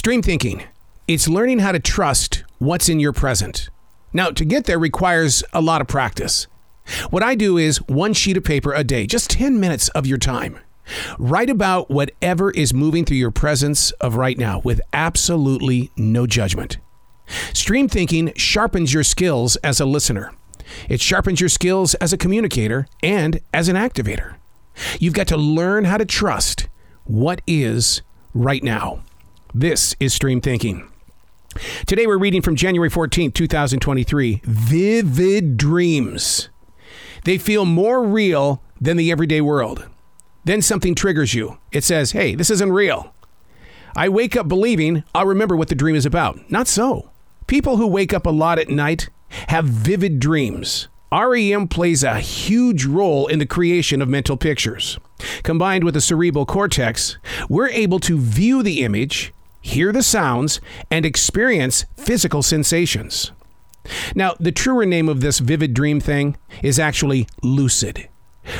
Stream thinking. It's learning how to trust what's in your present. Now, to get there requires a lot of practice. What I do is one sheet of paper a day, just 10 minutes of your time. Write about whatever is moving through your presence of right now with absolutely no judgment. Stream thinking sharpens your skills as a listener. It sharpens your skills as a communicator and as an activator. You've got to learn how to trust what is right now. This is Stream Thinking. Today we're reading from January 14th, 2023 Vivid Dreams. They feel more real than the everyday world. Then something triggers you. It says, hey, this isn't real. I wake up believing I'll remember what the dream is about. Not so. People who wake up a lot at night have vivid dreams. REM plays a huge role in the creation of mental pictures. Combined with the cerebral cortex, we're able to view the image, hear the sounds, and experience physical sensations. Now, the truer name of this vivid dream thing is actually lucid.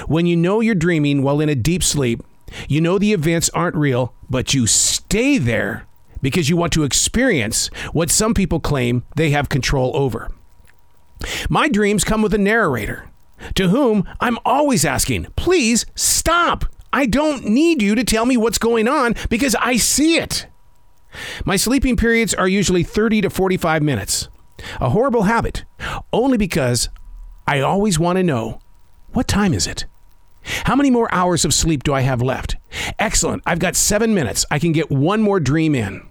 When you know you're dreaming while in a deep sleep, you know the events aren't real, but you stay there because you want to experience what some people claim they have control over. My dreams come with a narrator to whom I'm always asking, please stop. I don't need you to tell me what's going on because I see it. My sleeping periods are usually 30 to 45 minutes. A horrible habit, only because I always want to know what time is it? How many more hours of sleep do I have left? Excellent. I've got seven minutes. I can get one more dream in.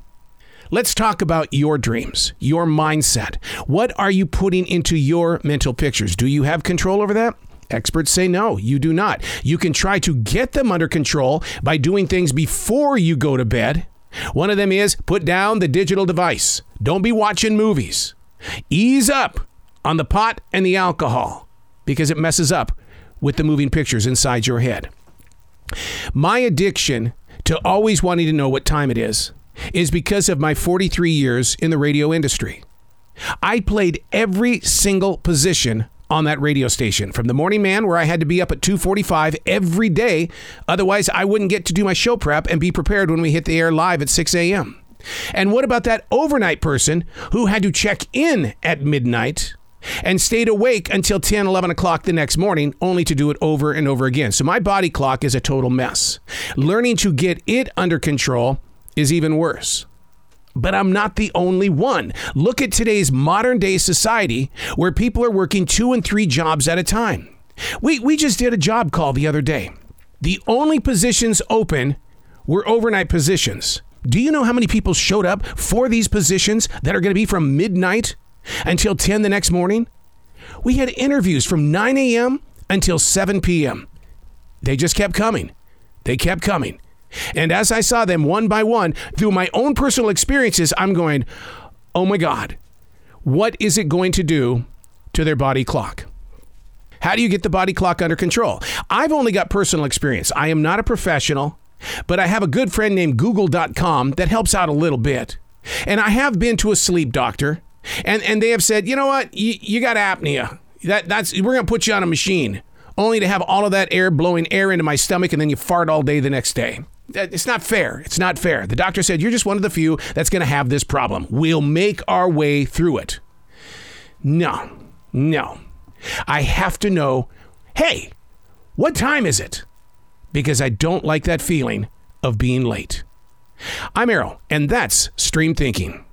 Let's talk about your dreams, your mindset. What are you putting into your mental pictures? Do you have control over that? Experts say no, you do not. You can try to get them under control by doing things before you go to bed. One of them is put down the digital device. Don't be watching movies. Ease up on the pot and the alcohol because it messes up with the moving pictures inside your head. My addiction to always wanting to know what time it is is because of my 43 years in the radio industry. I played every single position on that radio station from the morning man where I had to be up at 2:45 every day otherwise I wouldn't get to do my show prep and be prepared when we hit the air live at 6 a.m. And what about that overnight person who had to check in at midnight and stayed awake until 10, 11 o'clock the next morning, only to do it over and over again. So my body clock is a total mess. Learning to get it under control is even worse. But I'm not the only one. Look at today's modern day society where people are working two and three jobs at a time. We, we just did a job call the other day. The only positions open were overnight positions. Do you know how many people showed up for these positions that are going to be from midnight until 10 the next morning? We had interviews from 9 a.m. until 7 p.m. They just kept coming. They kept coming. And as I saw them one by one through my own personal experiences, I'm going, oh my God, what is it going to do to their body clock? How do you get the body clock under control? I've only got personal experience. I am not a professional, but I have a good friend named Google.com that helps out a little bit. And I have been to a sleep doctor, and, and they have said, you know what, you, you got apnea. That, that's we're going to put you on a machine, only to have all of that air blowing air into my stomach, and then you fart all day the next day. It's not fair. It's not fair. The doctor said, You're just one of the few that's going to have this problem. We'll make our way through it. No, no. I have to know hey, what time is it? Because I don't like that feeling of being late. I'm Arroe, and that's Stream Thinking.